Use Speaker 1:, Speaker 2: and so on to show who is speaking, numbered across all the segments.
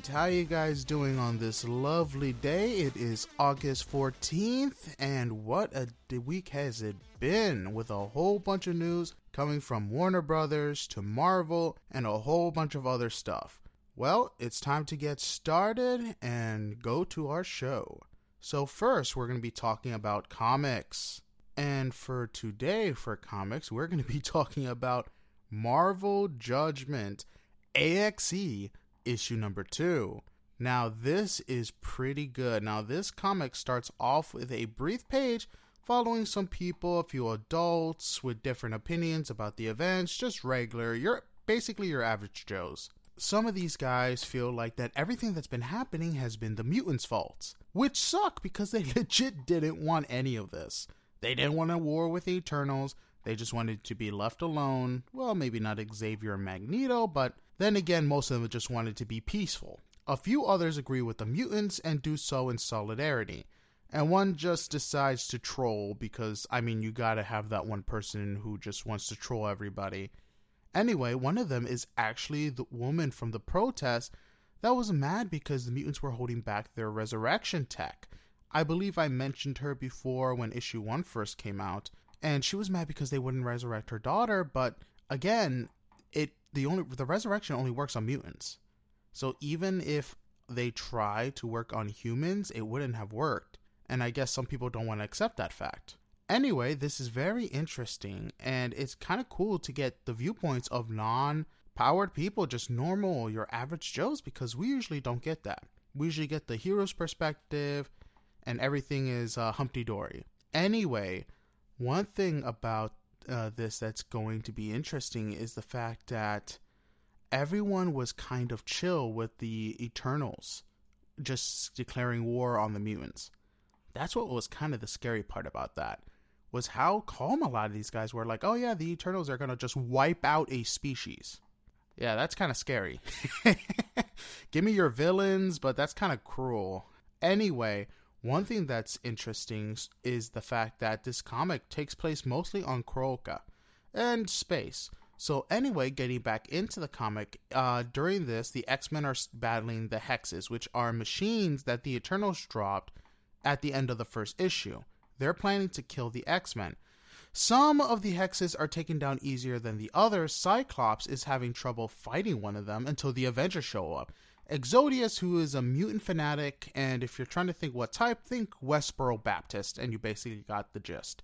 Speaker 1: night. How you guys doing on this lovely day? It is August 14th, and what a week has it been with a whole bunch of news coming from Warner Brothers to Marvel and a whole bunch of other stuff. Well, it's time to get started and go to our show. So, first, we're going to be talking about comics. And for today, for comics, we're going to be talking about Marvel Judgment AXE issue number two. Now, this is pretty good. Now, this comic starts off with a brief page following some people, a few adults with different opinions about the events, just regular, you're basically your average Joes. Some of these guys feel like that everything that's been happening has been the mutants' faults, which suck because they legit didn't want any of this. They didn't want a war with the Eternals. They just wanted to be left alone. Well, maybe not Xavier and Magneto, but then again, most of them just wanted to be peaceful. A few others agree with the mutants and do so in solidarity. And one just decides to troll because, I mean, you gotta have that one person who just wants to troll everybody. Anyway, one of them is actually the woman from the protest that was mad because the mutants were holding back their resurrection tech. I believe I mentioned her before when issue 1 first came out, and she was mad because they wouldn't resurrect her daughter, but again, it the only the resurrection only works on mutants. So even if they try to work on humans, it wouldn't have worked. And I guess some people don't want to accept that fact. Anyway, this is very interesting and it's kind of cool to get the viewpoints of non powered people, just normal, your average Joes, because we usually don't get that. We usually get the hero's perspective and everything is uh, Humpty Dory. Anyway, one thing about uh, this that's going to be interesting is the fact that everyone was kind of chill with the Eternals just declaring war on the mutants. That's what was kind of the scary part about that was how calm a lot of these guys were like, "Oh yeah, the Eternals are going to just wipe out a species." Yeah, that's kind of scary. Give me your villains, but that's kind of cruel. Anyway, one thing that's interesting is the fact that this comic takes place mostly on Krakoa and space. So, anyway, getting back into the comic, uh, during this, the X Men are battling the Hexes, which are machines that the Eternals dropped at the end of the first issue. They're planning to kill the X Men. Some of the Hexes are taken down easier than the others. Cyclops is having trouble fighting one of them until the Avengers show up. Exodius, who is a mutant fanatic, and if you're trying to think what type, think Westboro Baptist, and you basically got the gist.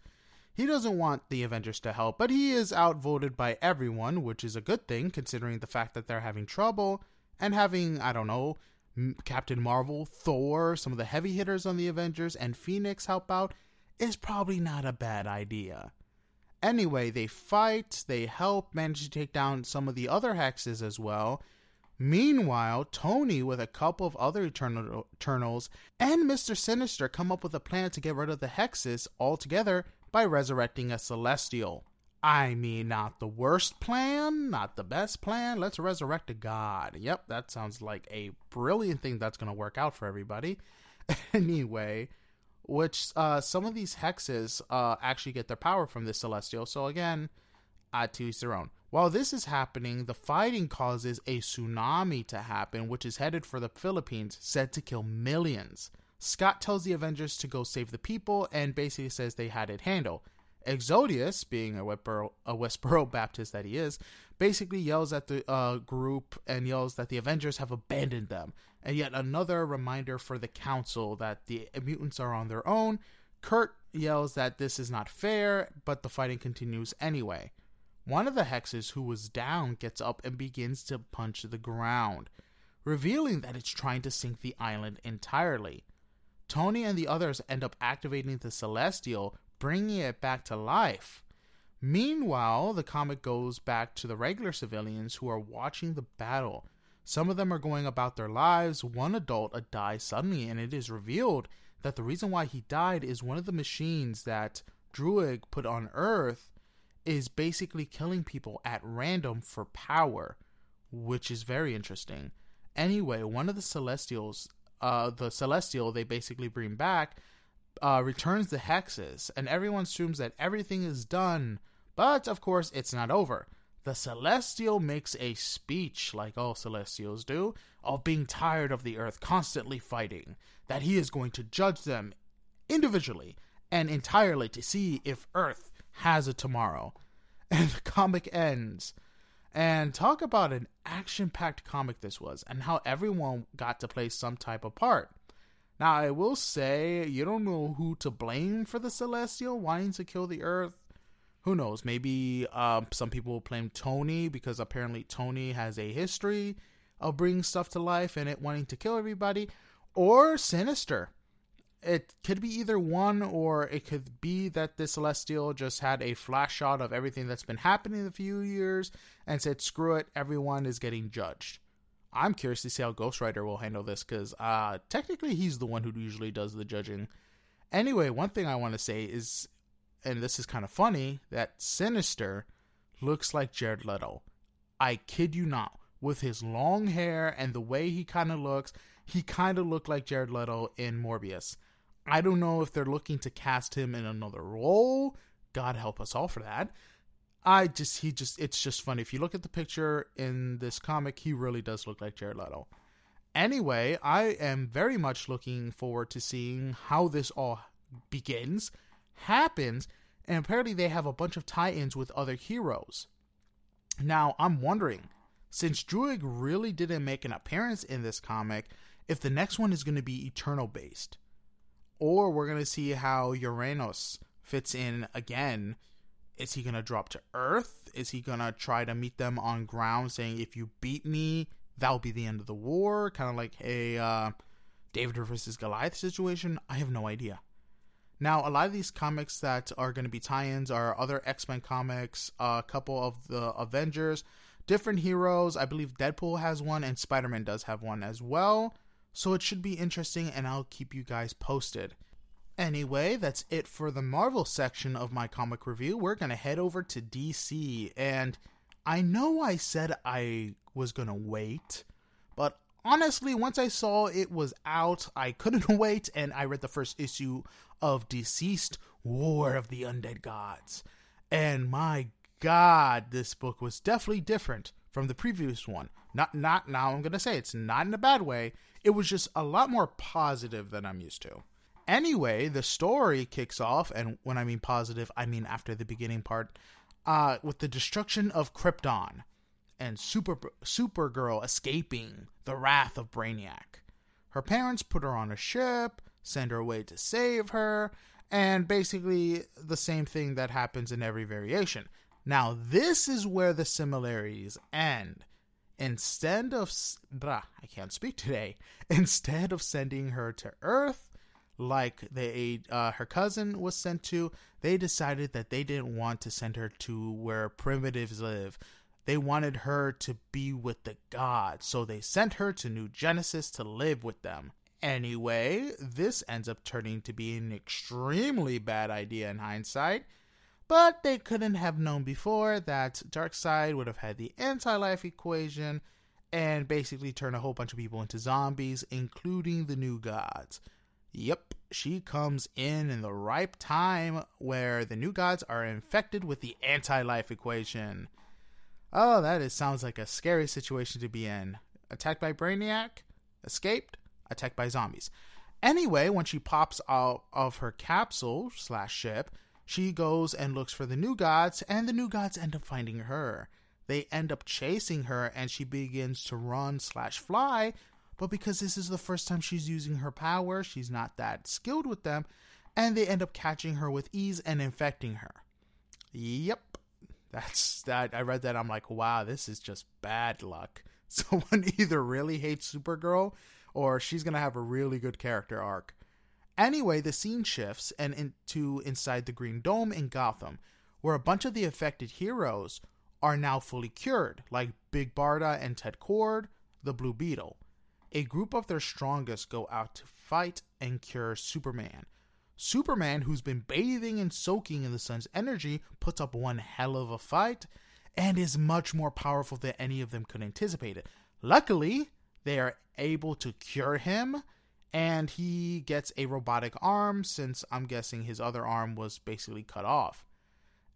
Speaker 1: He doesn't want the Avengers to help, but he is outvoted by everyone, which is a good thing considering the fact that they're having trouble and having, I don't know, Captain Marvel, Thor, some of the heavy hitters on the Avengers, and Phoenix help out is probably not a bad idea. Anyway, they fight, they help manage to take down some of the other hexes as well, Meanwhile, Tony, with a couple of other Eternal- Eternals and Mr. Sinister, come up with a plan to get rid of the Hexes altogether by resurrecting a Celestial. I mean, not the worst plan, not the best plan. Let's resurrect a god. Yep, that sounds like a brilliant thing that's going to work out for everybody. anyway, which uh, some of these hexes uh, actually get their power from this celestial. So again, uh, to each their own. While this is happening, the fighting causes a tsunami to happen, which is headed for the Philippines, said to kill millions. Scott tells the Avengers to go save the people and basically says they had it handled. Exodius, being a Westboro, a Westboro Baptist that he is, basically yells at the uh, group and yells that the Avengers have abandoned them. And yet another reminder for the Council that the mutants are on their own. Kurt yells that this is not fair, but the fighting continues anyway. One of the hexes who was down gets up and begins to punch the ground, revealing that it's trying to sink the island entirely. Tony and the others end up activating the Celestial, bringing it back to life. Meanwhile, the comet goes back to the regular civilians who are watching the battle. Some of them are going about their lives. One adult dies suddenly, and it is revealed that the reason why he died is one of the machines that Druig put on Earth is basically killing people at random for power, which is very interesting. Anyway, one of the Celestials, uh, the Celestial they basically bring back, uh, returns the hexes, and everyone assumes that everything is done. But of course, it's not over. the Celestial makes a speech, like all Celestials do, of being tired of the Earth constantly fighting, that he is going to judge them individually and entirely to see if Earth has a tomorrow. And the comic ends. And talk about an action packed comic this was, and how everyone got to play some type of part. Now, I will say, you don't know who to blame for the Celestial wanting to kill the Earth who knows? Maybe um, some people will blame Tony because apparently Tony has a history of bringing stuff to life and it wanting to kill everybody, or Sinister. It could be either one, or it could be that the Celestial just had a flash shot of everything that's been happening in a few years and said, screw it, everyone is getting judged. I'm curious to see how Ghost Rider will handle this because uh, technically he's the one who usually does the judging. Anyway, one thing I want to say is and this is kind of funny, that Sinister looks like Jared Leto. I kid you not. With his long hair and the way he kind of looks, he kind of looked like Jared Leto in Morbius. I don't know if they're looking to cast him in another role. God help us all for that. I just, he just, it's just funny. If you look at the picture in this comic, he really does look like Jared Leto. Anyway, I am very much looking forward to seeing how this all begins happens, and apparently they have a bunch of tie ins with other heroes. Now, I'm wondering, since Druig really didn't make an appearance in this comic, if the next one is going to be Eternal based. Or we're going to see how Uranos fits in again. Is he going to drop to Earth? Is he going to try to meet them on ground saying, if you beat me, that'll be the end of the war? Kind of like a uh, David versus Goliath situation? I have no idea. Now, a lot of these comics that are going to be tie ins are other X Men comics, a couple of the Avengers, different heroes. I believe Deadpool has one, and Spider Man does have one as well. So it should be interesting, and I'll keep you guys posted. Anyway, that's it for the Marvel section of my comic review. We're going to head over to DC. And I know I said I was going to wait, but honestly, once I saw it was out, I couldn't wait, and I read the first issue of DCeased War of the Undead Gods. And my god, this book was definitely different from the previous one. Not not now I'm going to say it's not in a bad way. It was just a lot more positive than I'm used to. Anyway, the story kicks off and when I mean positive, I mean after the beginning part uh, with the destruction of Krypton and Super Supergirl escaping the wrath of Brainiac. Her parents put her on a ship, send her away to save her, and basically the same thing that happens in every variation. Now, this is where the similarities end. Instead of. Blah, I can't speak today. Instead of sending her to Earth, like they uh, her cousin was sent to, they decided that they didn't want to send her to where primitives live. They wanted her to be with the gods, so they sent her to New Genesis to live with them. Anyway, this ends up turning to be an extremely bad idea in hindsight, but they couldn't have known before that Darkseid would have had the anti life equation and basically turn a whole bunch of people into zombies, including the new gods. Yep, she comes in in the ripe time where the new gods are infected with the anti life equation. Oh, that is, sounds like a scary situation to be in. Attacked by Brainiac? Escaped? attacked by zombies. Anyway, when she pops out of her capsule slash ship, she goes and looks for the new gods, and the new gods end up finding her. They end up chasing her, and she begins to run slash fly. But because this is the first time she's using her power, she's not that skilled with them, and they end up catching her with ease and infecting her. Yep, that's that. I read that. I'm like, wow, this is just bad luck. Someone either really hates Supergirl or she's to have a really good character arc. Anyway, the scene shifts and into inside the Green Dome in Gotham, where a bunch of the affected heroes are now fully cured, like Big Barda and Ted Kord, the Blue Beetle. A group of their strongest go out to fight and cure Superman. Superman, who's been bathing and soaking in the sun's energy, puts up one hell of a fight and is much more powerful than any of them could anticipate it. Luckily, they are able to cure him and he gets a robotic arm since I'm guessing his other arm was basically cut off.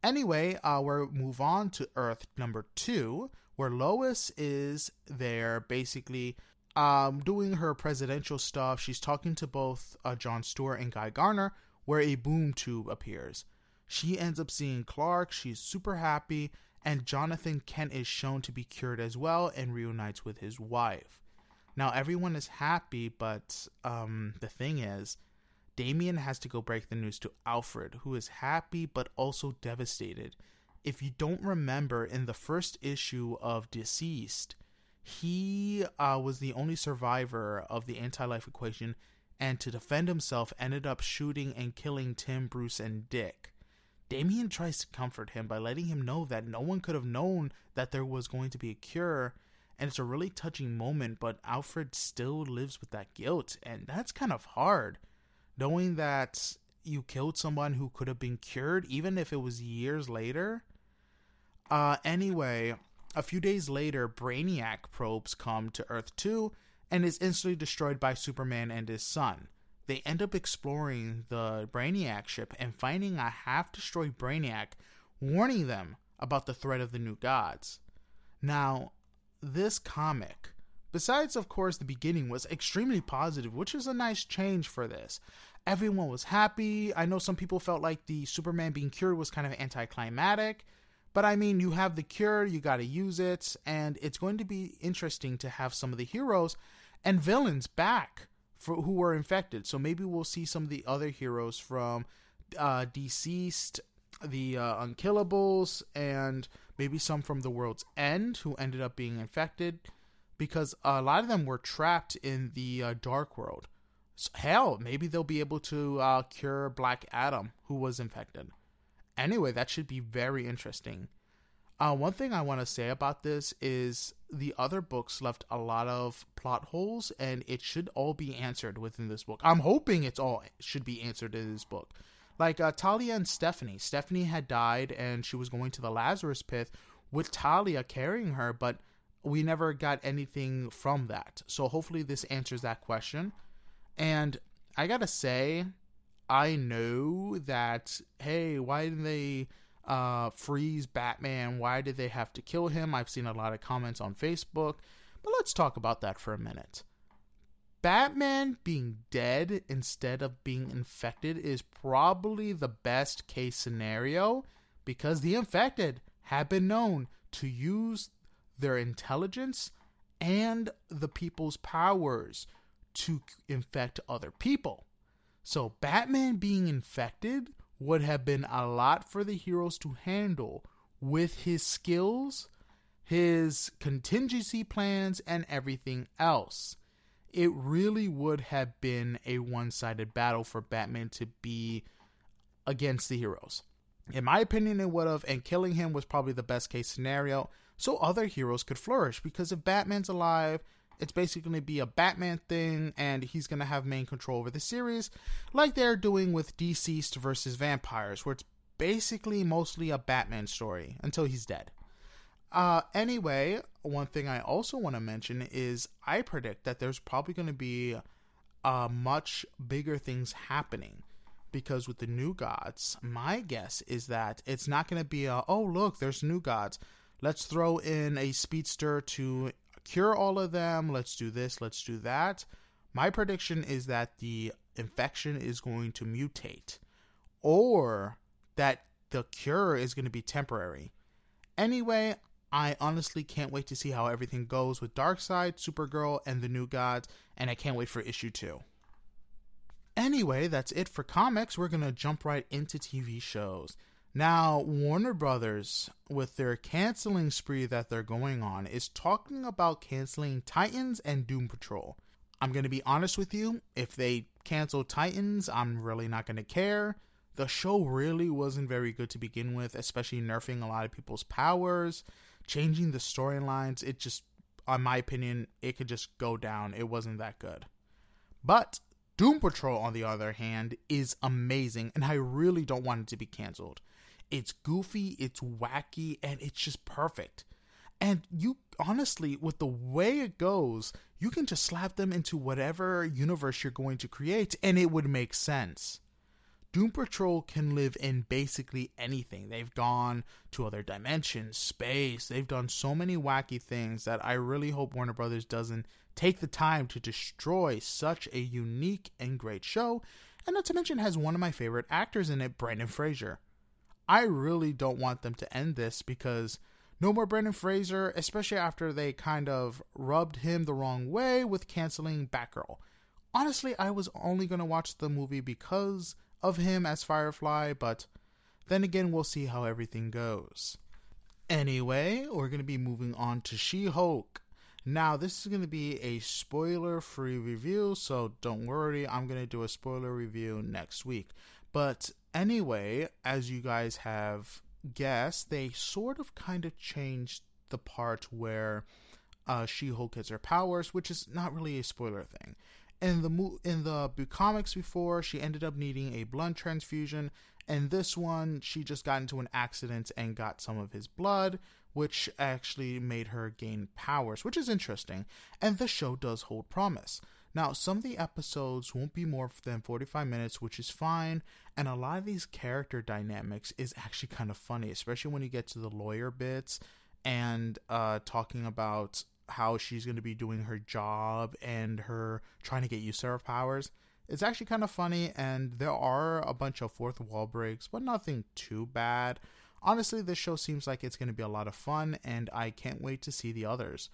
Speaker 1: Anyway, uh, we'll move on to Earth number two, where Lois is there basically um, doing her presidential stuff. She's talking to both uh, John Stewart and Guy Gardner, where a boom tube appears. She ends up seeing Clark. She's super happy, and Jonathan Kent is shown to be cured as well and reunites with his wife. Now everyone is happy, but um, the thing is, Damian has to go break the news to Alfred, who is happy but also devastated. If you don't remember, in the first issue of DCeased, he uh, was the only survivor of the anti life equation, and to defend himself, ended up shooting and killing Tim, Bruce, and Dick. Damian tries to comfort him by letting him know that no one could have known that there was going to be a cure, and it's a really touching moment, but Alfred still lives with that guilt, and that's kind of hard knowing that you killed someone who could have been cured, even if it was years later. Uh, anyway, a few days later, Brainiac probes come to Earth 2 and is instantly destroyed by Superman and his son. They end up exploring the Brainiac ship and finding a half destroyed Brainiac, warning them about the threat of the new gods. Now, this comic, besides, of course, the beginning, was extremely positive, which is a nice change for this everyone was happy. I know some people felt like the Superman being cured was kind of anticlimactic, but I mean, you have the cure, you got to use it, and it's going to be interesting to have some of the heroes and villains back for who were infected. So maybe we'll see some of the other heroes from uh, DCeased, the uh, Unkillables, and maybe some from the World's End who ended up being infected because a lot of them were trapped in the uh, Dark World So, hell, maybe they'll be able to uh, cure Black Adam, who was infected. Anyway, that should be very interesting. Uh, one thing I want to say about this is the other books left a lot of plot holes, and it should all be answered within this book. I'm hoping it's all should be answered in this book. Like uh, Talia and Stephanie. Stephanie had died, and she was going to the Lazarus pit with Talia carrying her, but we never got anything from that. So hopefully, this answers that question. And I gotta say, I know that, hey, why didn't they uh, freeze Batman? Why did they have to kill him? I've seen a lot of comments on Facebook, but let's talk about that for a minute. Batman being dead instead of being infected is probably the best case scenario because the infected have been known to use their intelligence and the people's powers to infect other people. So, Batman being infected would have been a lot for the heroes to handle with his skills, his contingency plans, and everything else. It really would have been a one sided battle for Batman to be against the heroes. In my opinion, it would have, and killing him was probably the best case scenario, so other heroes could flourish. Because if Batman's alive, it's basically going to be a Batman thing, and he's going to have main control over the series, like they're doing with DCeased versus Vampires, where it's basically mostly a Batman story until he's dead. Uh, anyway, one thing I also want to mention is I predict that there's probably going to be uh, much bigger things happening because with the new gods, my guess is that it's not going to be a oh look, there's new gods. Let's throw in a speedster to cure all of them. Let's do this. Let's do that. My prediction is that the infection is going to mutate or that the cure is going to be temporary. Anyway, I honestly can't wait to see how everything goes with Darkseid, Supergirl, and the New Gods, and I can't wait for issue 2. Anyway, that's it for comics. We're going to jump right into TV shows. Now, Warner Brothers, with their canceling spree that they're going on, is talking about canceling Titans and Doom Patrol. I'm going to be honest with you, if they cancel Titans, I'm really not going to care. The show really wasn't very good to begin with, especially nerfing a lot of people's powers, changing the storylines. It just, on my opinion, it could just go down. It wasn't that good. But Doom Patrol, on the other hand, is amazing, and I really don't want it to be canceled. It's goofy, it's wacky, and it's just perfect. And you honestly, with the way it goes, you can just slap them into whatever universe you're going to create and it would make sense. Doom Patrol can live in basically anything. They've gone to other dimensions, space. They've done so many wacky things that I really hope Warner Brothers doesn't take the time to destroy such a unique and great show. And not to mention has one of my favorite actors in it, Brendan Fraser. I really don't want them to end this because no more Brendan Fraser, especially after they kind of rubbed him the wrong way with canceling Batgirl. Honestly, I was only going to watch the movie because of him as Firefly, but then again, we'll see how everything goes. Anyway, we're going to be moving on to She Hulk. Now, this is going to be a spoiler free review, so don't worry, I'm going to do a spoiler review next week. But anyway, as you guys have guessed, they sort of kind of changed the part where uh, She Hulk gets her powers, which is not really a spoiler thing in the in the comics before she ended up needing a blood transfusion and this one she just got into an accident and got some of his blood which actually made her gain powers which is interesting. And the show does hold promise. Now some of the episodes won't be more than 45 minutes which is fine and a lot of these character dynamics is actually kind of funny especially when you get to the lawyer bits and uh, talking about how she's going to be doing her job and her trying to get used to her powers. It's actually kind of funny, and there are a bunch of fourth wall breaks, but nothing too bad. Honestly, this show seems like it's going to be a lot of fun, and I can't wait to see the others.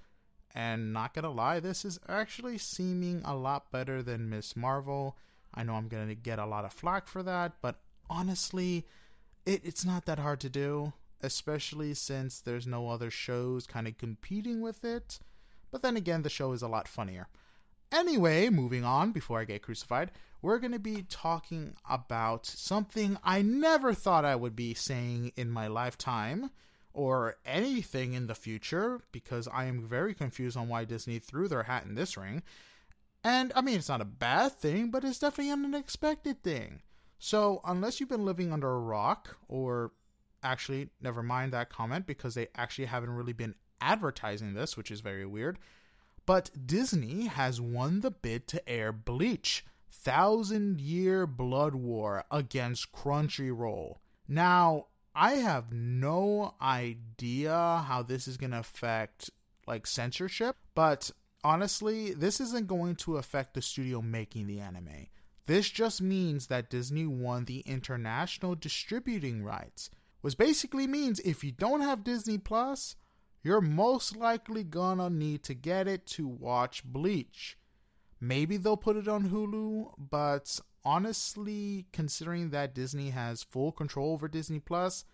Speaker 1: And not gonna lie, this is actually seeming a lot better than Miss Marvel. I know I'm gonna get a lot of flack for that, but honestly, it, it's not that hard to do especially since there's no other shows kind of competing with it. But then again, the show is a lot funnier. Anyway, moving on before I get crucified, we're going to be talking about something I never thought I would be saying in my lifetime or anything in the future because I am very confused on why Disney threw their hat in this ring. And I mean, it's not a bad thing, but it's definitely an unexpected thing. So, unless you've been living under a rock or actually, never mind that comment because they actually haven't really been advertising this, which is very weird. But Disney has won the bid to air Bleach Thousand Year Blood War against Crunchyroll. Now, I have no idea how this is going to affect like censorship, but honestly, this isn't going to affect the studio making the anime. This just means that Disney won the international distributing rights, which basically means if you don't have Disney Plus, you're most likely gonna need to get it to watch Bleach. Maybe they'll put it on Hulu, but honestly, considering that Disney has full control over Disney Plus,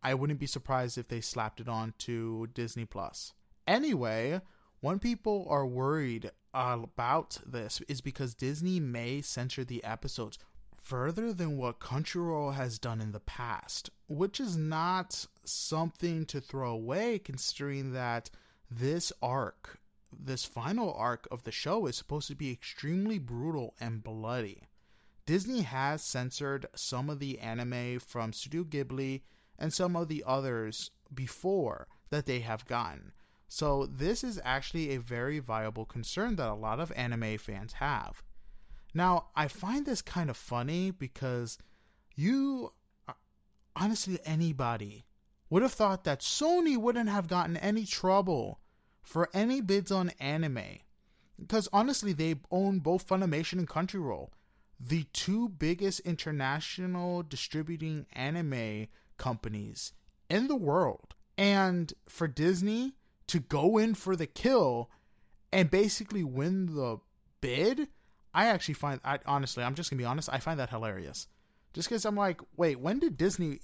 Speaker 1: I wouldn't be surprised if they slapped it onto Disney Plus. Anyway, when people are worried about this is because Disney may censor the episodes further than what Country Crunchyroll has done in the past, which is not something to throw away considering that this arc, this final arc of the show, is supposed to be extremely brutal and bloody. Disney has censored some of the anime from Studio Ghibli and some of the others before that they have gotten. So, this is actually a very viable concern that a lot of anime fans have. Now, I find this kind of funny because you, uh, honestly, anybody would have thought that Sony wouldn't have gotten any trouble for any bids on anime. Because honestly, they own both Funimation and Country Crunchyroll, the two biggest international distributing anime companies in the world. And for Disney to go in for the kill and basically win the bid I actually find, I honestly, I'm just gonna be honest, I find that hilarious. Just because I'm like, wait, when did Disney,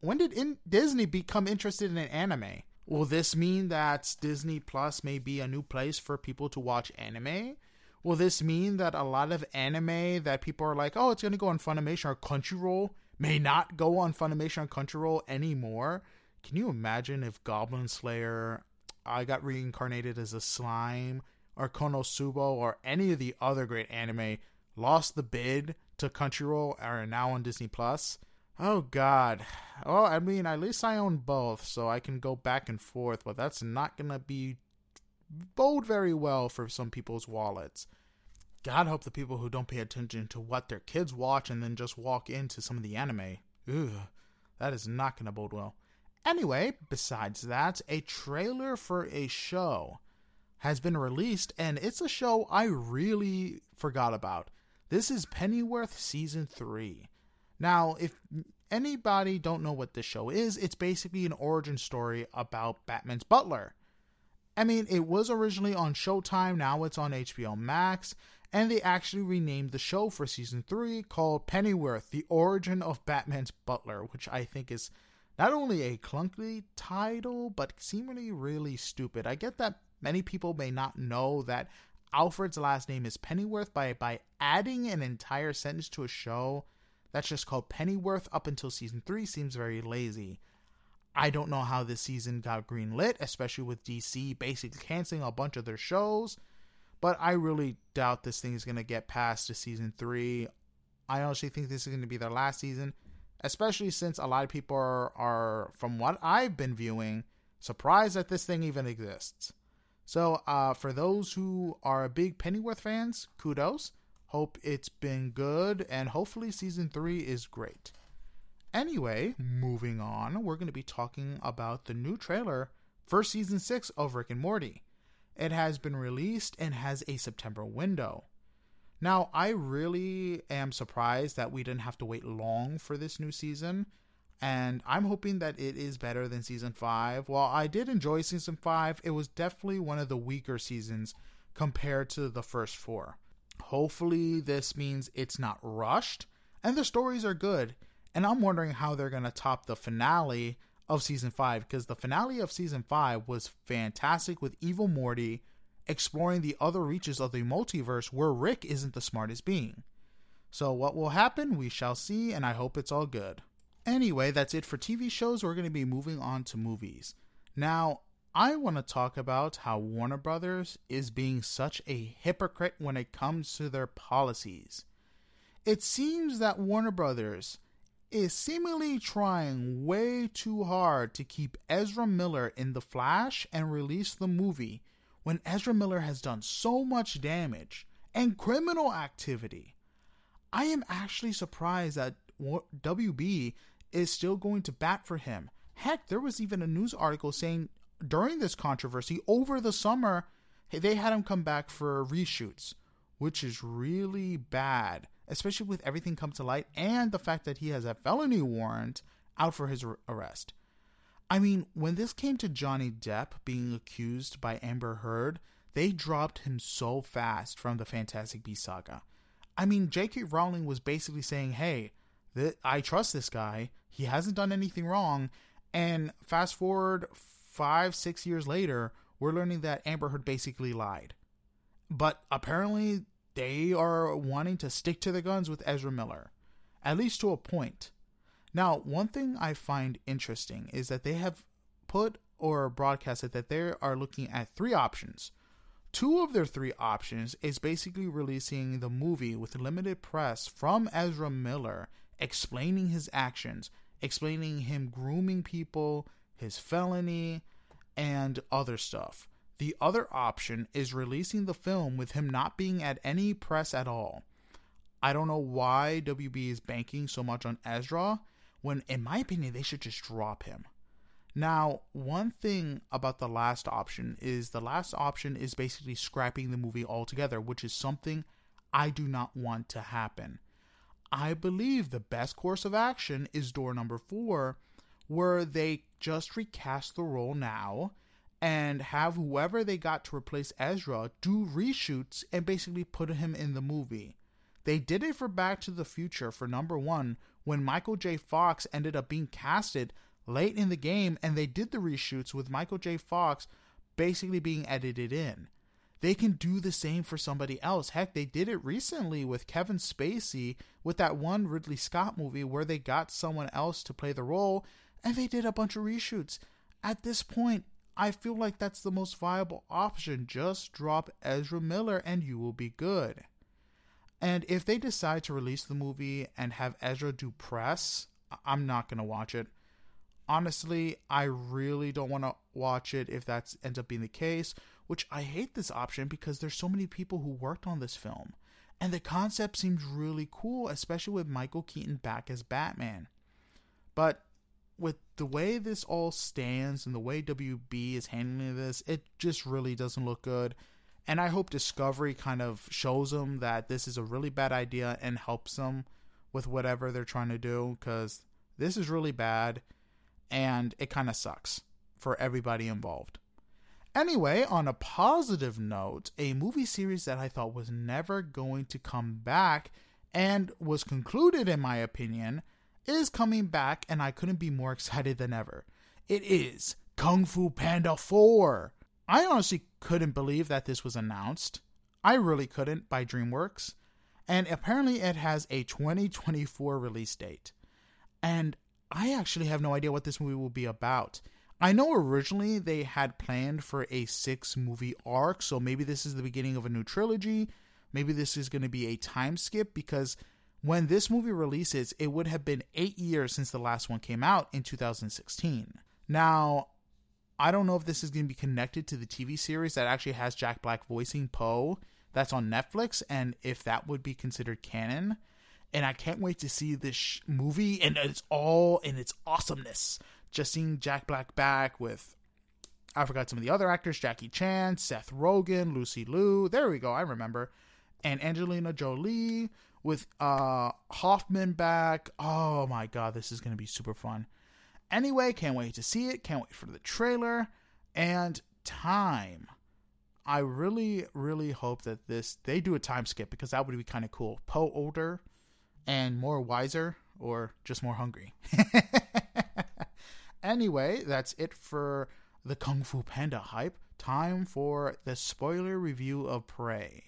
Speaker 1: when did in, Disney become interested in an anime? Will this mean that Disney Plus may be a new place for people to watch anime? Will this mean that a lot of anime that people are like, oh, it's gonna go on Funimation or Crunchyroll may not go on Funimation or Crunchyroll anymore? Can you imagine if Goblin Slayer I got reincarnated as a slime or Konosuba or any of the other great anime lost the bid to Crunchyroll and are now on Disney Plus. Oh God. Well, I mean, at least I own both, so I can go back and forth, but that's not gonna be bode very well for some people's wallets. God help the people who don't pay attention to what their kids watch and then just walk into some of the anime. Ugh, that is not to bode well. Anyway, besides that, a trailer for a show has been released, and it's a show I really forgot about. This is Pennyworth Season 3. Now, if anybody don't know what this show is, it's basically an origin story about Batman's butler. I mean, it was originally on Showtime, now it's on HBO Max, and they actually renamed the show for season 3 called Pennyworth: The Origin of Batman's Butler, which I think is not only a clunky title, but seemingly really stupid. I get that many people may not know that Alfred's last name is Pennyworth by by adding an entire sentence to a show that's just called Pennyworth up until season 3 seems very lazy. I don't know how this season got greenlit, especially with DC basically canceling a bunch of their shows. But I really doubt this thing is going to get past to season three. I honestly think this is going to be their last season, especially since a lot of people are, are from what I've been viewing, surprised that this thing even exists. So, uh, for those who are big Pennyworth fans, kudos. Hope it's been good, and hopefully, season three is great. Anyway, moving on, we're going to be talking about the new trailer for season 6 of Rick and Morty. It has been released and has a September window. Now, I really am surprised that we didn't have to wait long for this new season, and I'm hoping that it is better than season 5. While I did enjoy season 5, it was definitely one of the weaker seasons compared to the first four. Hopefully, this means it's not rushed and the stories are good and I'm wondering how they're going to top the finale of season 5 because the finale of season 5 was fantastic with Evil Morty exploring the other reaches of the multiverse where Rick isn't the smartest being. So, what will happen, we shall see, and I hope it's all good. Anyway, that's it for TV shows. We're going to be moving on to movies. Now, I want to talk about how Warner Brothers is being such a hypocrite when it comes to their policies. It seems that Warner Brothers is seemingly trying way too hard to keep Ezra Miller in The Flash and release the movie when Ezra Miller has done so much damage and criminal activity. I am actually surprised that WB is still going to bat for him. Heck, there was even a news article saying during this controversy over the summer, they had him come back for reshoots, which is really bad especially with everything come to light and the fact that he has a felony warrant out for his arrest. I mean, when this came to Johnny Depp being accused by Amber Heard, they dropped him so fast from the Fantastic Beasts saga. I mean, J.K. Rowling was basically saying, hey, th- I trust this guy. He hasn't done anything wrong. And fast forward five, six years later, we're learning that Amber Heard basically lied. But apparently, they are wanting to stick to the guns with Ezra Miller, at least to a point. Now, one thing I find interesting is that they have put or broadcasted that they are looking at three options. Two of their three options is basically releasing the movie with limited press from Ezra Miller explaining his actions, explaining him grooming people, his felony, and other stuff. The other option is releasing the film with him not being at any press at all. I don't know why WB is banking so much on Ezra when, in my opinion, they should just drop him. Now, one thing about the last option is the last option is basically scrapping the movie altogether, which is something I do not want to happen. I believe the best course of action is door number four, where they just recast the role now and have whoever they got to replace Ezra do reshoots and basically put him in the movie. They did it for Back to the Future for number one when Michael J. Fox ended up being casted late in the game, and they did the reshoots with Michael J. Fox basically being edited in. They can do the same for somebody else. Heck, they did it recently with Kevin Spacey with that one Ridley Scott movie where they got someone else to play the role and they did a bunch of reshoots. At this point, I feel like that's the most viable option. Just drop Ezra Miller and you will be good. And if they decide to release the movie and have Ezra do press, I'm not going to watch it. Honestly, I really don't want to watch it if that ends up being the case, which I hate this option because there's so many people who worked on this film. And the concept seems really cool, especially with Michael Keaton back as Batman. But with the way this all stands and the way WB is handling this, it just really doesn't look good. And I hope Discovery kind of shows them that this is a really bad idea and helps them with whatever they're trying to do because this is really bad and it kind of sucks for everybody involved. Anyway, on a positive note, a movie series that I thought was never going to come back and was concluded, in my opinion, is coming back, and I couldn't be more excited than ever. It is Kung Fu Panda 4. I honestly couldn't believe that this was announced. I really couldn't by DreamWorks. And apparently, it has a 2024 release date. And I actually have no idea what this movie will be about. I know originally they had planned for a six movie arc, so maybe this is the beginning of a new trilogy. Maybe this is going to be a time skip because when this movie releases, it would have been eight years since the last one came out in 2016. Now, I don't know if this is going to be connected to the TV series that actually has Jack Black voicing Po that's on Netflix, and if that would be considered canon. And I can't wait to see this sh- movie and it's all in its awesomeness. Just seeing Jack Black back with, I forgot some of the other actors Jackie Chan, Seth Rogen, Lucy Liu. There we go, I remember. And Angelina Jolie with uh Hoffman back. Oh my god, this is going to be super fun. Anyway, can't wait to see it. Can't wait for the trailer and time. I really really hope that this they do a time skip because that would be kind of cool. Po older and more wiser or just more hungry. anyway, that's it for the Kung Fu Panda hype. Time for the spoiler review of Prey.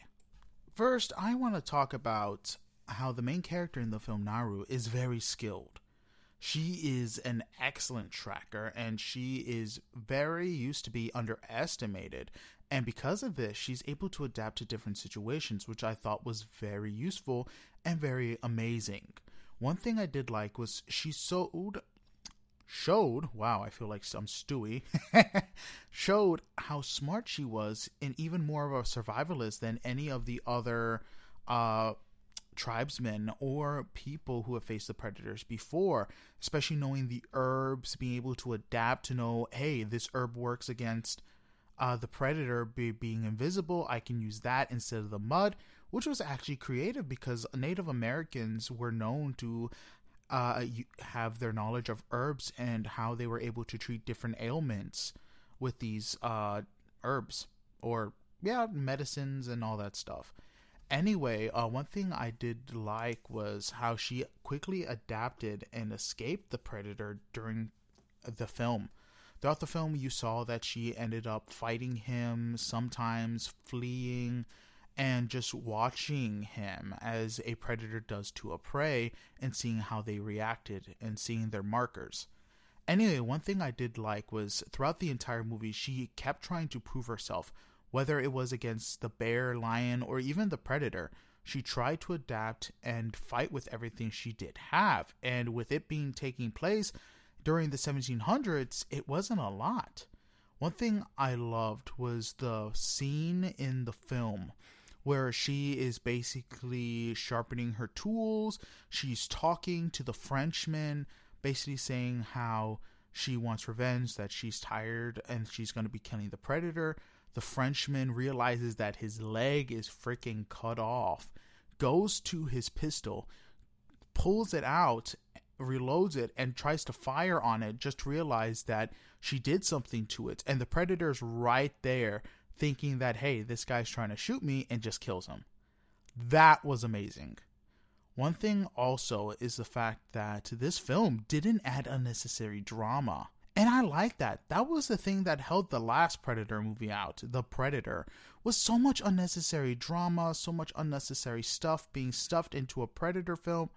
Speaker 1: First, I want to talk about how the main character in the film Naru is very skilled. She is an excellent tracker and she is very used to be underestimated. And because of this, she's able to adapt to different situations, which I thought was very useful and very amazing. One thing I did like was she showed showed wow i feel like some stewie showed how smart she was and even more of a survivalist than any of the other uh tribesmen or people who have faced the predators before, especially knowing the herbs, being able to adapt to know, hey, this herb works against uh, the predator be, being invisible. I can use that instead of the mud, which was actually creative because Native Americans were known to uh, have their knowledge of herbs and how they were able to treat different ailments with these uh, herbs or yeah medicines and all that stuff Anyway, uh, one thing I did like was how she quickly adapted and escaped the predator during the film. Throughout the film, you saw that she ended up fighting him, sometimes fleeing, and just watching him as a predator does to a prey and seeing how they reacted and seeing their markers. Anyway, one thing I did like was throughout the entire movie, she kept trying to prove herself whether it was against the bear, lion, or even the predator. She tried to adapt and fight with everything she did have, and with it being taking place during the 1700s, it wasn't a lot. One thing I loved was the scene in the film where she is basically sharpening her tools. She's talking to the Frenchman, basically saying how she wants revenge, that she's tired and she's going to be killing the predator. The Frenchman realizes that his leg is freaking cut off, goes to his pistol, pulls it out, reloads it, and tries to fire on it, just realize that she did something to it. And the predator's right there, thinking that, hey, this guy's trying to shoot me, and just kills him. That was amazing. One thing also is the fact that this film didn't add unnecessary drama. And I like that. That was the thing that held the last Predator movie out. The Predator was so much unnecessary drama, so much unnecessary stuff being stuffed into a Predator film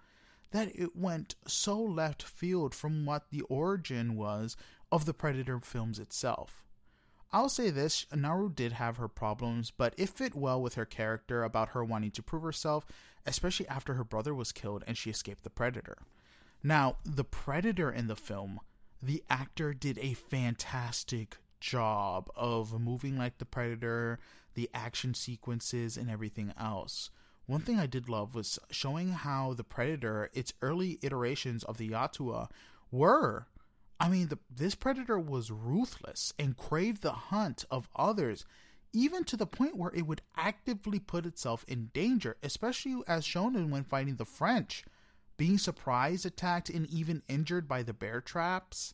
Speaker 1: that it went so left field from what the origin was of the Predator films itself. I'll say this Naru did have her problems, but it fit well with her character about her wanting to prove herself, especially after her brother was killed and she escaped the Predator. Now, the Predator in the film the actor did a fantastic job of moving like the predator, the action sequences, and everything else. one thing I did love was showing how the Predator, its early iterations of the Yautja, were. I mean, the, this Predator was ruthless and craved the hunt of others, even to the point where it would actively put itself in danger, especially as shown in when fighting the French. Being surprised, attacked, and even injured by the bear traps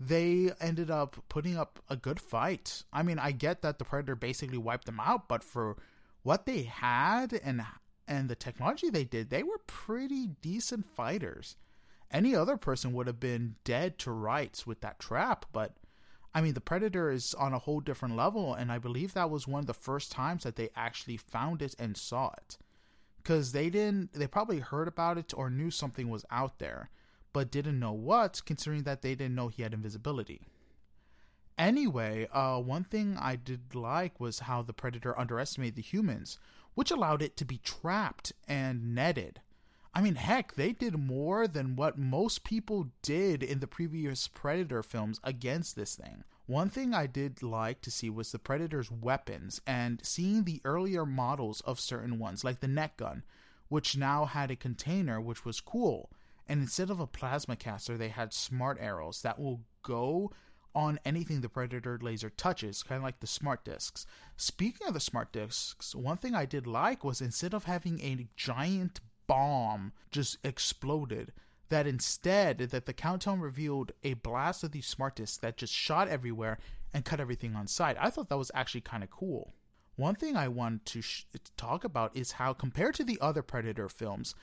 Speaker 1: they ended up putting up a good fight. I mean, I get that the Predator basically wiped them out, but for what they had and and the technology they did, they were pretty decent fighters. Any other person would have been dead to rights with that trap, but I mean, the Predator is on a whole different level, and I believe that was one of the first times that they actually found it and saw it. Because they didn't, they probably heard about it or knew something was out there but didn't know what, considering that they didn't know he had invisibility. Anyway, uh, one thing I did like was how the Predator underestimated the humans, which allowed it to be trapped and netted. I mean, heck, they did more than what most people did in the previous Predator films against this thing. One thing I did like to see was the Predator's weapons and seeing the earlier models of certain ones, like the net gun, which now had a container, which was cool and instead of a plasma caster, they had smart arrows that will go on anything the Predator laser touches, kind of like the smart discs. Speaking of the smart discs, one thing I did like was instead of having a giant bomb just exploded, that instead that the countdown revealed a blast of these smart discs that just shot everywhere and cut everything on sight. I thought that was actually kind of cool. One thing I want to, sh- to talk about is how compared to the other Predator films,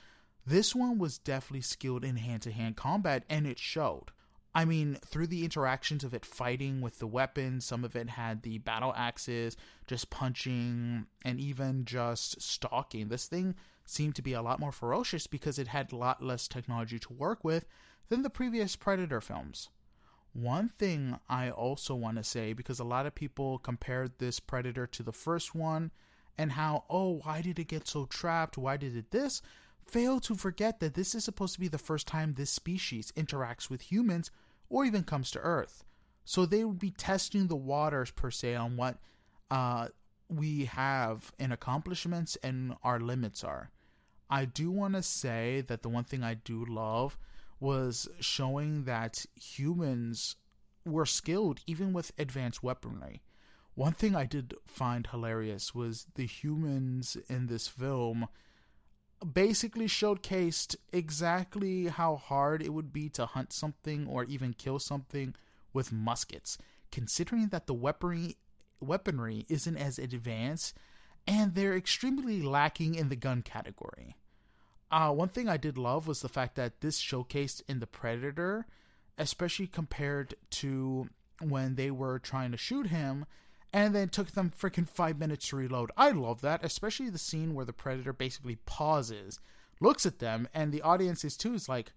Speaker 1: this one was definitely skilled in hand to hand combat, and it showed. I mean, through the interactions of it fighting with the weapons, some of it had the battle axes, just punching, and even just stalking. This thing seemed to be a lot more ferocious because it had a lot less technology to work with than the previous Predator films. One thing I also want to say, because a lot of people compared this Predator to the first one, and how, oh, why did it get so trapped? Why did it this? fail to forget that this is supposed to be the first time this species interacts with humans or even comes to Earth. So they would be testing the waters per se on what uh, we have in accomplishments and our limits are. I do want to say that the one thing I do love was showing that humans were skilled even with advanced weaponry. One thing I did find hilarious was the humans in this film basically showcased exactly how hard it would be to hunt something or even kill something with muskets, considering that the weaponry weaponry isn't as advanced and they're extremely lacking in the gun category. Uh, one thing I did love was the fact that this showcased in the Predator, especially compared to when they were trying to shoot him and then took them freaking five minutes to reload. I love that, especially the scene where the predator basically pauses, looks at them, and the audience is too is like,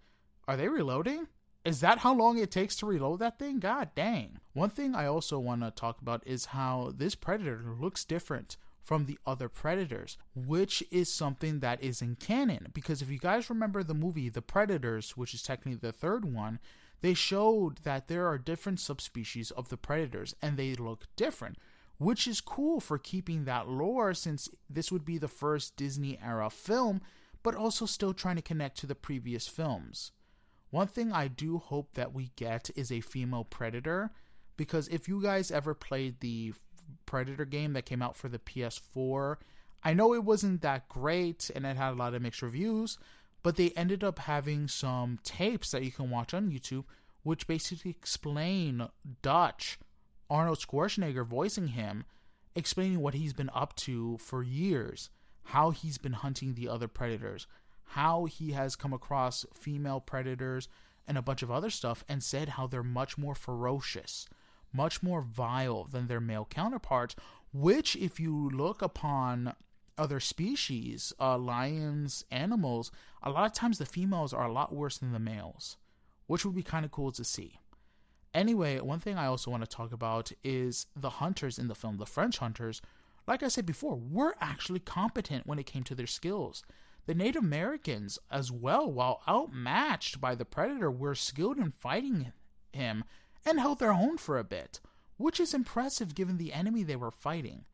Speaker 1: "Are they reloading? Is that how long it takes to reload that thing? God dang!" One thing I also want to talk about is how this predator looks different from the other predators, which is something that is in canon. Because if you guys remember the movie The Predators, which is technically the third one, they showed that there are different subspecies of the predators and they look different, which is cool for keeping that lore since this would be the first Disney era film, but also still trying to connect to the previous films. One thing I do hope that we get is a female predator because if you guys ever played the Predator game that came out for the PS4, I know it wasn't that great and it had a lot of mixed reviews, but they ended up having some tapes that you can watch on YouTube, which basically explain Dutch, Arnold Schwarzenegger voicing him, explaining what he's been up to for years, how he's been hunting the other predators, how he has come across female predators and a bunch of other stuff, and said how they're much more ferocious, much more vile than their male counterparts. Which, if you look upon other species, uh, lions, animals, a lot of times the females are a lot worse than the males, which would be kind of cool to see. Anyway, one thing I also want to talk about is the hunters in the film, the French hunters. Like I said before, were actually competent when it came to their skills. The Native Americans, as well, while outmatched by the Predator, were skilled in fighting him and held their own for a bit, which is impressive given the enemy they were fighting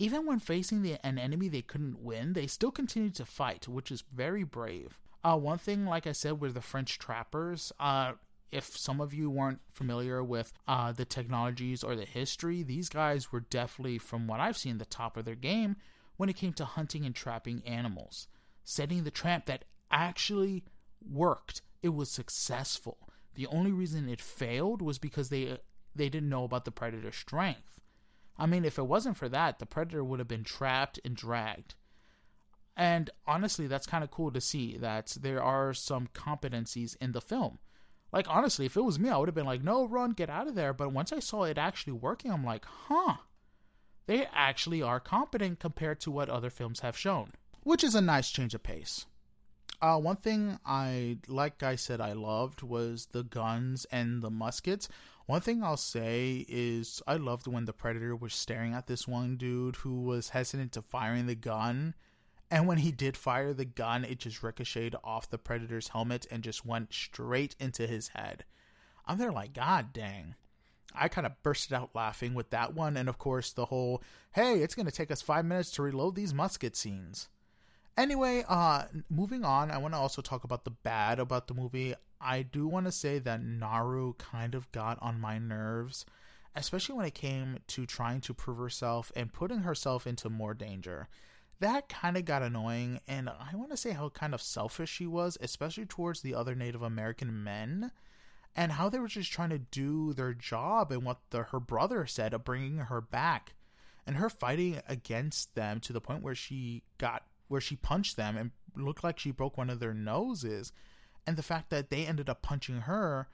Speaker 1: even when facing the, an enemy they couldn't win, they still continued to fight, which is very brave. Uh, one thing, like I said, were the French trappers. Uh, if some of you weren't familiar with uh, the technologies or the history, these guys were definitely, from what I've seen, the top of their game when it came to hunting and trapping animals. Setting the trap that actually worked. It was successful. The only reason it failed was because they uh, they didn't know about the predator's strength. I mean, if it wasn't for that, the predator would have been trapped and dragged. And honestly, that's kind of cool to see that there are some competencies in the film. Like, honestly, if it was me, I would have been like, no, run, get out of there. But once I saw it actually working, I'm like, huh, they actually are competent compared to what other films have shown, which is a nice change of pace. Uh, one thing I, like I said, I loved was the guns and the muskets. One thing I'll say is I loved when the Predator was staring at this one dude who was hesitant to firing the gun and when he did fire the gun, it just ricocheted off the Predator's helmet and just went straight into his head. I'm there like, God dang. I kind of bursted out laughing with that one, and of course, the whole, hey, it's going to take us five minutes to reload these musket scenes. Anyway, uh, moving on, I want to also talk about the bad about the movie. I do want to say that Naru kind of got on my nerves, especially when it came to trying to prove herself and putting herself into more danger that kind of got annoying, and I want to say how kind of selfish she was, especially towards the other Native American men, and how they were just trying to do their job and what the, her brother said of bringing her back, and her fighting against them to the point where she got where she punched them and looked like she broke one of their noses, and the fact that they ended up punching her.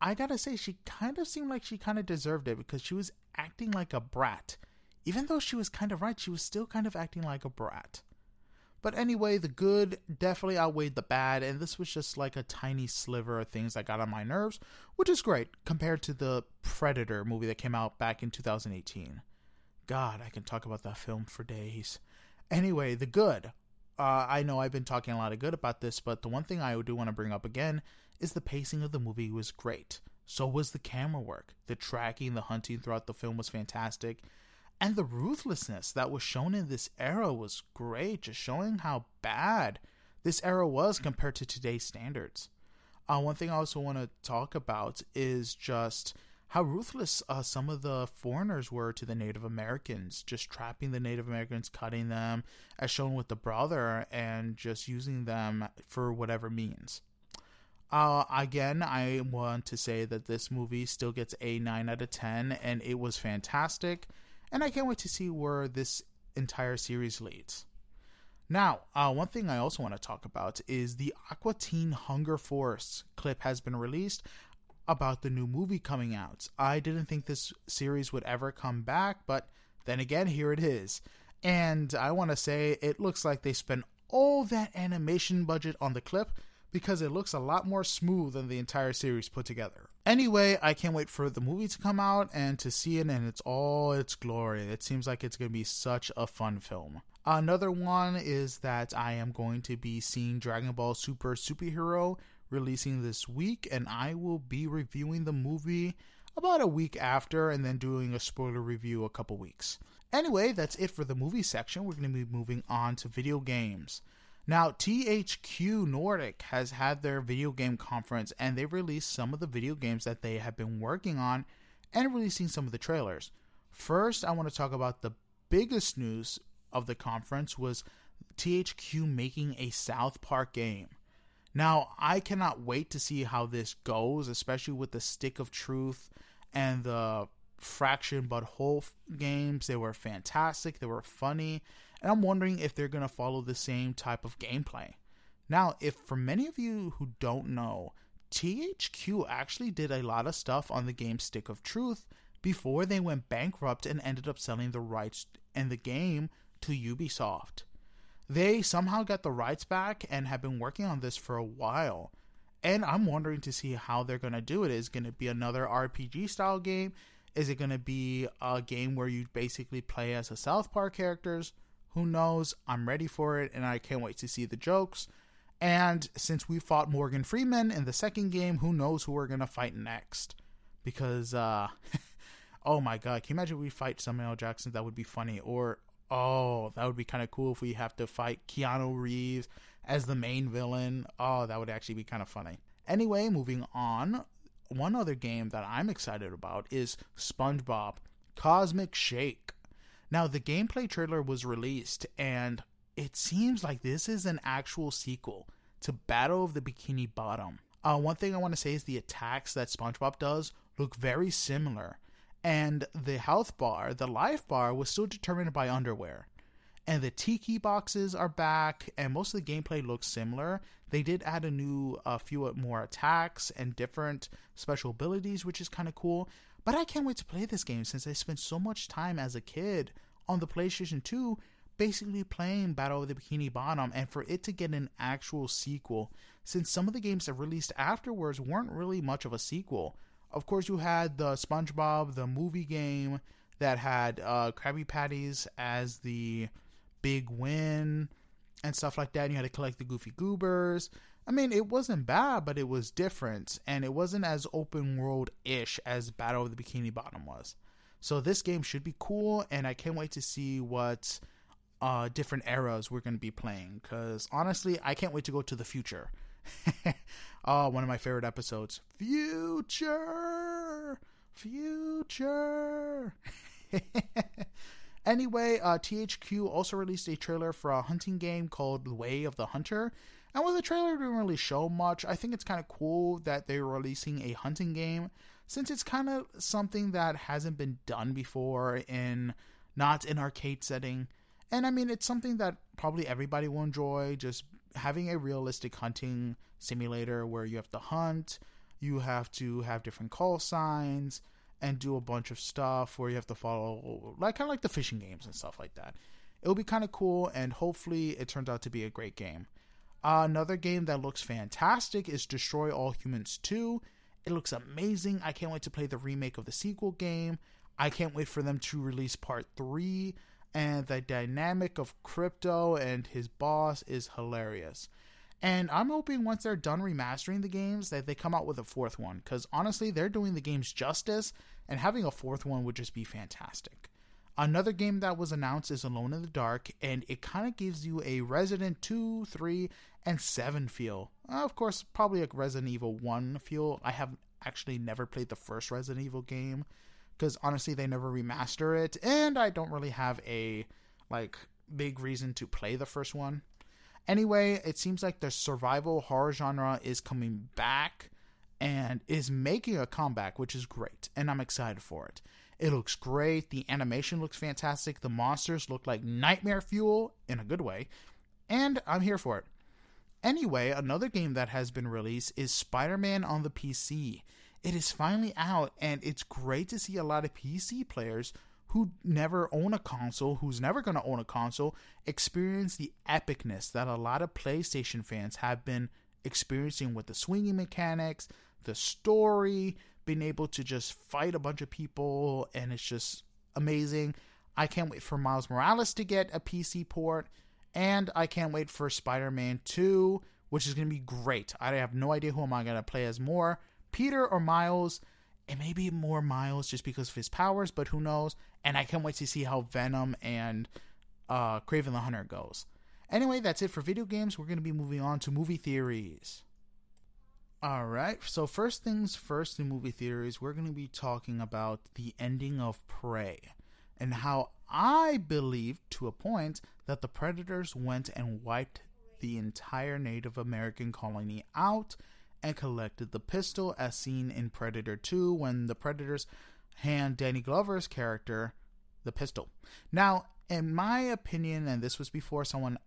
Speaker 1: I gotta say, she kind of seemed like she kind of deserved it because she was acting like a brat even though she was kind of right, she was still kind of acting like a brat. But anyway, the good definitely outweighed the bad, and this was just like a tiny sliver of things that got on my nerves, which is great compared to the Predator movie that came out back in 2018. God, I can talk about that film for days. Anyway, the good. Uh, I know I've been talking a lot of good about this, but the one thing I do want to bring up again is the pacing of the movie was great. So was the camera work. The tracking, the hunting throughout the film was fantastic and the ruthlessness that was shown in this era was great, just showing how bad this era was compared to today's standards. Uh, one thing I also want to talk about is just how ruthless uh, some of the foreigners were to the Native Americans, just trapping the Native Americans, cutting them, as shown with the brother, and just using them for whatever means. Uh, again, I want to say that this movie still gets a 9 out of 10, and it was fantastic and I can't wait to see where this entire series leads. Now, uh, one thing I also want to talk about is the Aqua Teen Hunger Force clip has been released about the new movie coming out. I didn't think this series would ever come back, but then again, here it is. And I want to say it looks like they spent all that animation budget on the clip because it looks a lot more smooth than the entire series put together. Anyway, I can't wait for the movie to come out and to see it in its all its glory. It seems like it's going to be such a fun film. Another one is that I am going to be seeing Dragon Ball Super Superhero releasing this week, and I will be reviewing the movie about a week after and then doing a spoiler review a couple weeks. Anyway, that's it for the movie section. We're going to be moving on to video games. Now, THQ Nordic has had their video game conference and they've released some of the video games that they have been working on and releasing some of the trailers. First, I want to talk about the biggest news of the conference was THQ making a South Park game. Now, I cannot wait to see how this goes, especially with the Stick of Truth and the Fractured but Whole games. They were fantastic, they were funny, and I'm wondering if they're going to follow the same type of gameplay. Now, if for many of you who don't know, THQ actually did a lot of stuff on the game Stick of Truth before they went bankrupt and ended up selling the rights and the game to Ubisoft. They somehow got the rights back and have been working on this for a while. And I'm wondering to see how they're going to do it. Is it going to be another RPG style game? Is it going to be a game where you basically play as a South Park characters? Who knows? I'm ready for it and I can't wait to see the jokes. And since we fought Morgan Freeman in the second game, who knows who we're going to fight next? Because uh, Oh my god, can you imagine we fight Samuel. Jackson? That would be funny. Or oh, that would be kind of cool if we have to fight Keanu Reeves as the main villain. Oh, that would actually be kind of funny. Anyway, moving on. One other game that I'm excited about is SpongeBob Cosmic Shake. Now, the gameplay trailer was released, and it seems like this is an actual sequel to Battle of the Bikini Bottom. Uh, one thing I want to say is the attacks that SpongeBob does look very similar, and the health bar, the life bar, was still determined by underwear. And the tiki boxes are back, and most of the gameplay looks similar. They did add a new, a few more attacks and different special abilities, which is kind of cool. But I can't wait to play this game since I spent so much time as a kid on the PlayStation 2 basically playing Battle of the Bikini Bottom and for it to get an actual sequel, since some of the games that released afterwards weren't really much of a sequel. Of course, you had the SpongeBob, the movie game that had uh, Krabby Patties as the big win and stuff like that. And you had to collect the Goofy Goobers. I mean, it wasn't bad, but it was different, and it wasn't as open world ish as Battle of the Bikini Bottom was. So this game should be cool, and I can't wait to see what uh, different eras we're going to be playing. Because honestly, I can't wait to go to the future. oh, one of my favorite episodes. Future! Future! anyway, uh, THQ also released a trailer for a hunting game called Way of the Hunter. And while the trailer didn't really show much, I think it's kind of cool that they're releasing a hunting game since it's kind of something that hasn't been done before in not an arcade setting. And I mean, it's something that probably everybody will enjoy. Just having a realistic hunting simulator where you have to hunt, you have to have different call signs, and do a bunch of stuff where you have to follow, like kind of like the fishing games and stuff like that. It'll be kind of cool, and hopefully, it turns out to be a great game. Uh, another game that looks fantastic is Destroy All Humans 2. It looks amazing. I can't wait to play the remake of the sequel game. I can't wait for them to release part 3 and the dynamic of Crypto and his boss is hilarious. And I'm hoping once they're done remastering the games that they come out with a fourth one because honestly, they're doing the games justice, and having a fourth one would just be fantastic. Another game that was announced is Alone in the Dark, and it kind of gives you a Resident 2, 3, and 7 feel. of course, probably a Resident Evil 1 feel. I have actually never played the first Resident Evil game because honestly they never remaster it and I don't really have a like big reason to play the first one. Anyway, it seems like the survival horror genre is coming back and is making a comeback, which is great, and I'm excited for it. It looks great, the animation looks fantastic, the monsters look like nightmare fuel in a good way, and I'm here for it. Anyway, another game that has been released is Spider Man on the PC it is finally out, and it's great to see a lot of PC players who never own a console, who's never going to own a console, experience the epicness that a lot of PlayStation fans have been experiencing with the swinging mechanics, the story, being able to just fight a bunch of people, and it's just amazing. I can't wait for Miles Morales to get a PC port, and I can't wait for Spider Man 2, which is going to be great. I have no idea who am I going to play as more. Peter or Miles. and maybe more Miles just because of his powers, but who knows? And I can't wait to see how Venom and uh, Kraven the Hunter goes. Anyway, that's it for video games. We're going to be moving on to movie theories. All right, so first things first in movie theories, we're going to be talking about the ending of Prey and how I believe, to a point, that the Predators went and wiped the entire Native American colony out and collected the pistol as seen in Predator 2 when the Predators hand Danny Glover's character the pistol. Now, in my opinion, and this was before someone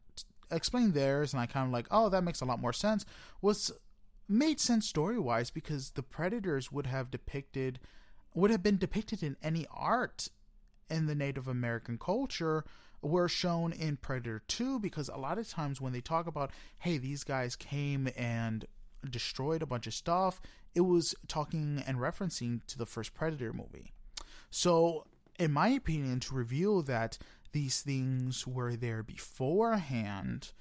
Speaker 1: explained theirs, and I kind of like, oh, that makes a lot more sense, was made sense story wise because the Predators would have depicted, would have been depicted in any art in the Native American culture were shown in Predator 2 because a lot of times when they talk about, hey, these guys came and destroyed a bunch of stuff, it was talking and referencing to the first Predator movie. So, in my opinion, to reveal that these things were there beforehand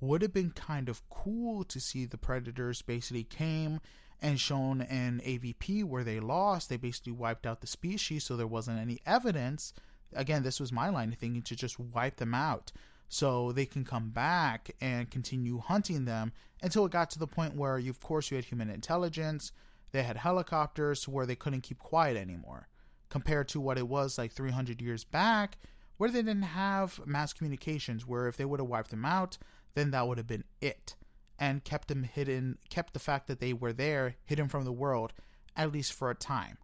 Speaker 1: would have been kind of cool to see the Predators basically came and shown in AVP where they lost, they basically wiped out the species, so there wasn't any evidence. Again, this was my line of thinking to just wipe them out so they can come back and continue hunting them until it got to the point where, you, of course, you had human intelligence, they had helicopters where they couldn't keep quiet anymore, compared to what it was like 300 years back, where they didn't have mass communications, where if they would have wiped them out, then that would have been it. And kept them hidden, kept the fact that they were there hidden from the world, at least for a time.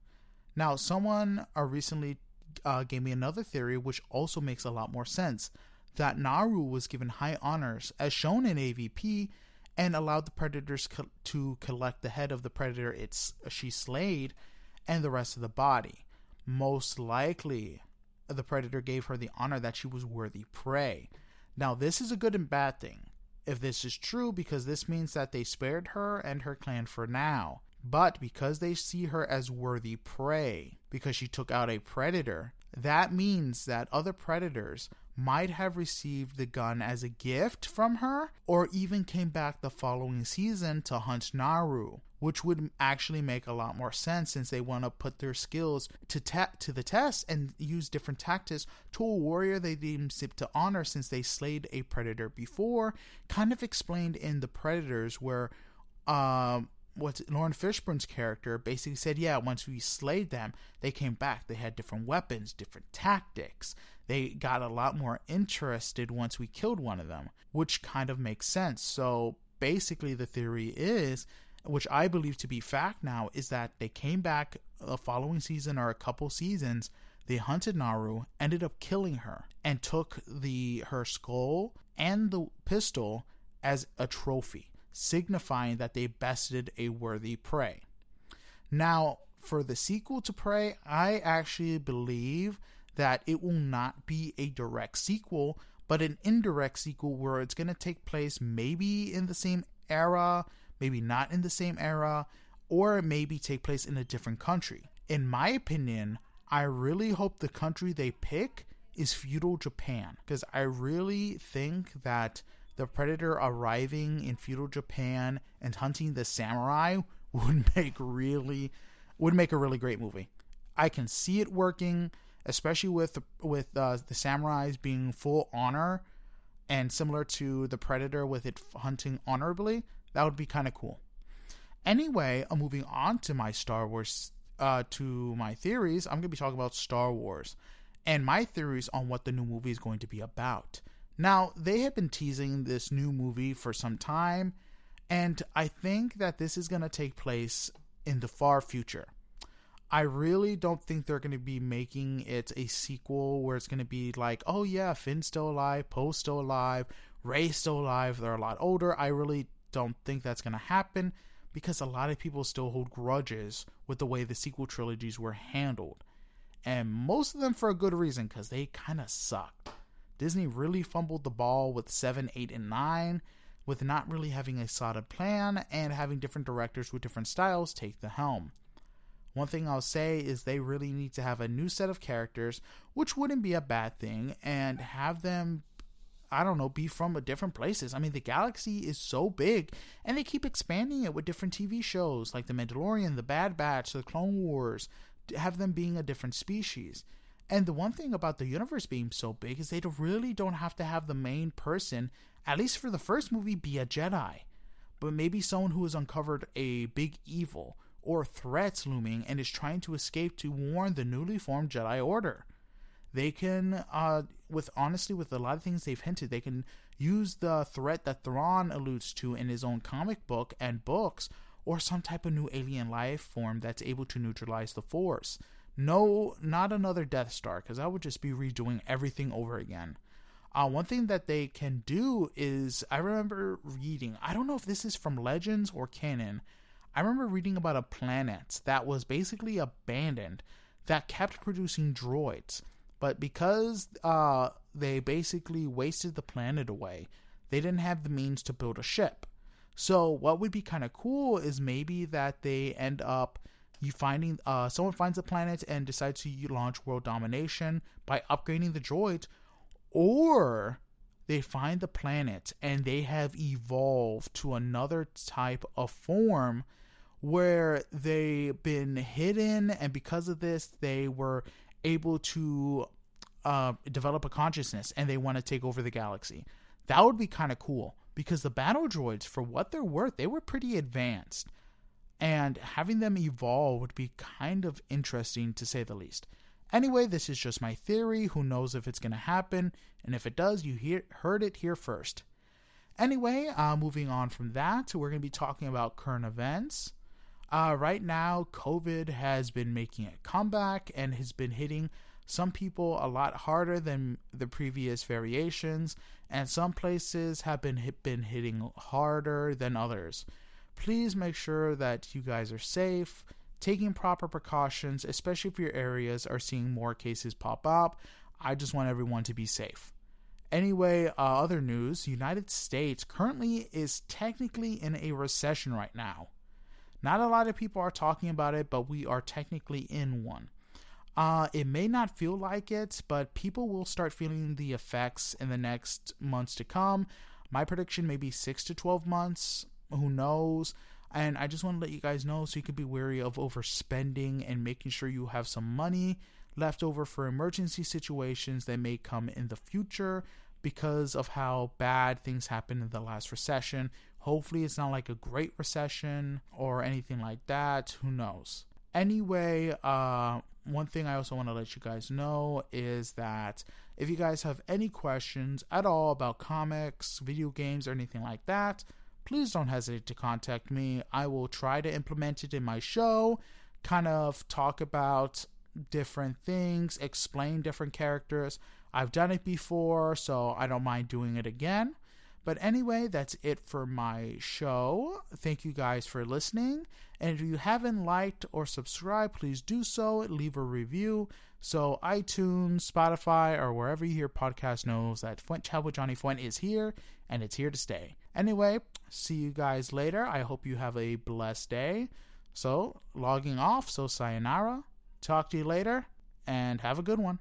Speaker 1: Now, someone uh, recently uh, gave me another theory, which also makes a lot more sense that Naru was given high honors, as shown in AVP, and allowed the predators co- to collect the head of the predator it's she slayed and the rest of the body. Most likely, the predator gave her the honor that she was worthy prey. Now, this is a good and bad thing if this is true because this means that they spared her and her clan for now. But because they see her as worthy prey, because she took out a predator, that means that other predators might have received the gun as a gift from her, or even came back the following season to hunt Naru, which would actually make a lot more sense since they want to put their skills to ta- to the test and use different tactics to a warrior they deem to honor since they slayed a predator before. Kind of explained in the Predators where. Um, what Laurence Fishburne's character basically said, yeah, once we slayed them, they came back. They had different weapons, different tactics. They got a lot more interested once we killed one of them, which kind of makes sense. So basically, the theory is, which I believe to be fact now, is that they came back the following season or a couple seasons. They hunted Naru, ended up killing her, and took the her skull and the pistol as a trophy signifying that they bested a worthy prey. Now, for the sequel to Prey, I actually believe that it will not be a direct sequel, but an indirect sequel where it's going to take place maybe in the same era, maybe not in the same era, or maybe take place in a different country. In my opinion, I really hope the country they pick is feudal Japan because I really think that the predator arriving in feudal Japan and hunting the samurai would make really would make a really great movie. I can see it working, especially with with uh, the samurais being full honor and similar to the predator with it hunting honorably. That would be kind of cool. Anyway, uh, moving on to my Star Wars uh, to my theories. I'm going to be talking about Star Wars and my theories on what the new movie is going to be about. Now, they have been teasing this new movie for some time, and I think that this is going to take place in the far future. I really don't think they're going to be making it a sequel where it's going to be like, oh yeah, Finn's still alive, Poe's still alive, Rey's still alive, they're a lot older. I really don't think that's going to happen because a lot of people still hold grudges with the way the sequel trilogies were handled. And most of them for a good reason because they kind of sucked. Disney really fumbled the ball with 7, 8, and 9, with not really having a solid plan and having different directors with different styles take the helm. One thing I'll say is they really need to have a new set of characters, which wouldn't be a bad thing, and have them, I don't know, be from a different places. I mean, the galaxy is so big, and they keep expanding it with different TV shows like The Mandalorian, The Bad Batch, The Clone Wars, have them being a different species. And the one thing about the universe being so big is they really don't have to have the main person, at least for the first movie, be a Jedi. But maybe someone who has uncovered a big evil or threats looming and is trying to escape to warn the newly formed Jedi Order. They can, uh, with honestly, with a lot of things they've hinted, they can use the threat that Thrawn alludes to in his own comic book and books, or some type of new alien life form that's able to neutralize the Force. No, not another Death Star, because that would just be redoing everything over again. Uh, one thing that they can do is, I remember reading, I don't know if this is from Legends or canon. I remember reading about a planet that was basically abandoned that kept producing droids. But because uh, they basically wasted the planet away, they didn't have the means to build a ship. So, what would be kind of cool is maybe that they end up you finding uh, someone finds a planet and decides to launch world domination by upgrading the droids, or they find the planet and they have evolved to another type of form where they've been hidden, and because of this, they were able to uh, develop a consciousness and they want to take over the galaxy. That would be kind of cool because the battle droids, for what they're worth, they were pretty advanced. And having them evolve would be kind of interesting to say the least. Anyway, this is just my theory. Who knows if it's going to happen? And if it does, you hear, heard it here first. Anyway, uh, moving on from that, we're going to be talking about current events. Uh, right now, COVID has been making a comeback and has been hitting some people a lot harder than the previous variations, and some places have been hit, been hitting harder than others. Please make sure that you guys are safe, taking proper precautions, especially if your areas are seeing more cases pop up. I just want everyone to be safe. Anyway, uh, other news United States currently is technically in a recession right now. Not a lot of people are talking about it, but we are technically in one. Uh, it may not feel like it, but people will start feeling the effects in the next months to come. My prediction may be six to 12 months. Who knows? And I just want to let you guys know so you can be wary of overspending and making sure you have some money left over for emergency situations that may come in the future because of how bad things happened in the last recession. Hopefully, it's not like a great recession or anything like that. Who knows? Anyway, uh, one thing I also want to let you guys know is that if you guys have any questions at all about comics, video games, or anything like that, please don't hesitate to contact me. I will try to implement it in my show, kind of talk about different things, explain different characters. I've done it before, so I don't mind doing it again. But anyway, that's it for my show. Thank you guys for listening. And if you haven't liked or subscribed, please do so. Leave a review. So iTunes, Spotify, or wherever you hear podcasts knows that Fuent Chat with Johnny Fuent is here and it's here to stay. Anyway, see you guys later. I hope you have a blessed day. So logging off. So sayonara. Talk to you later and have a good one.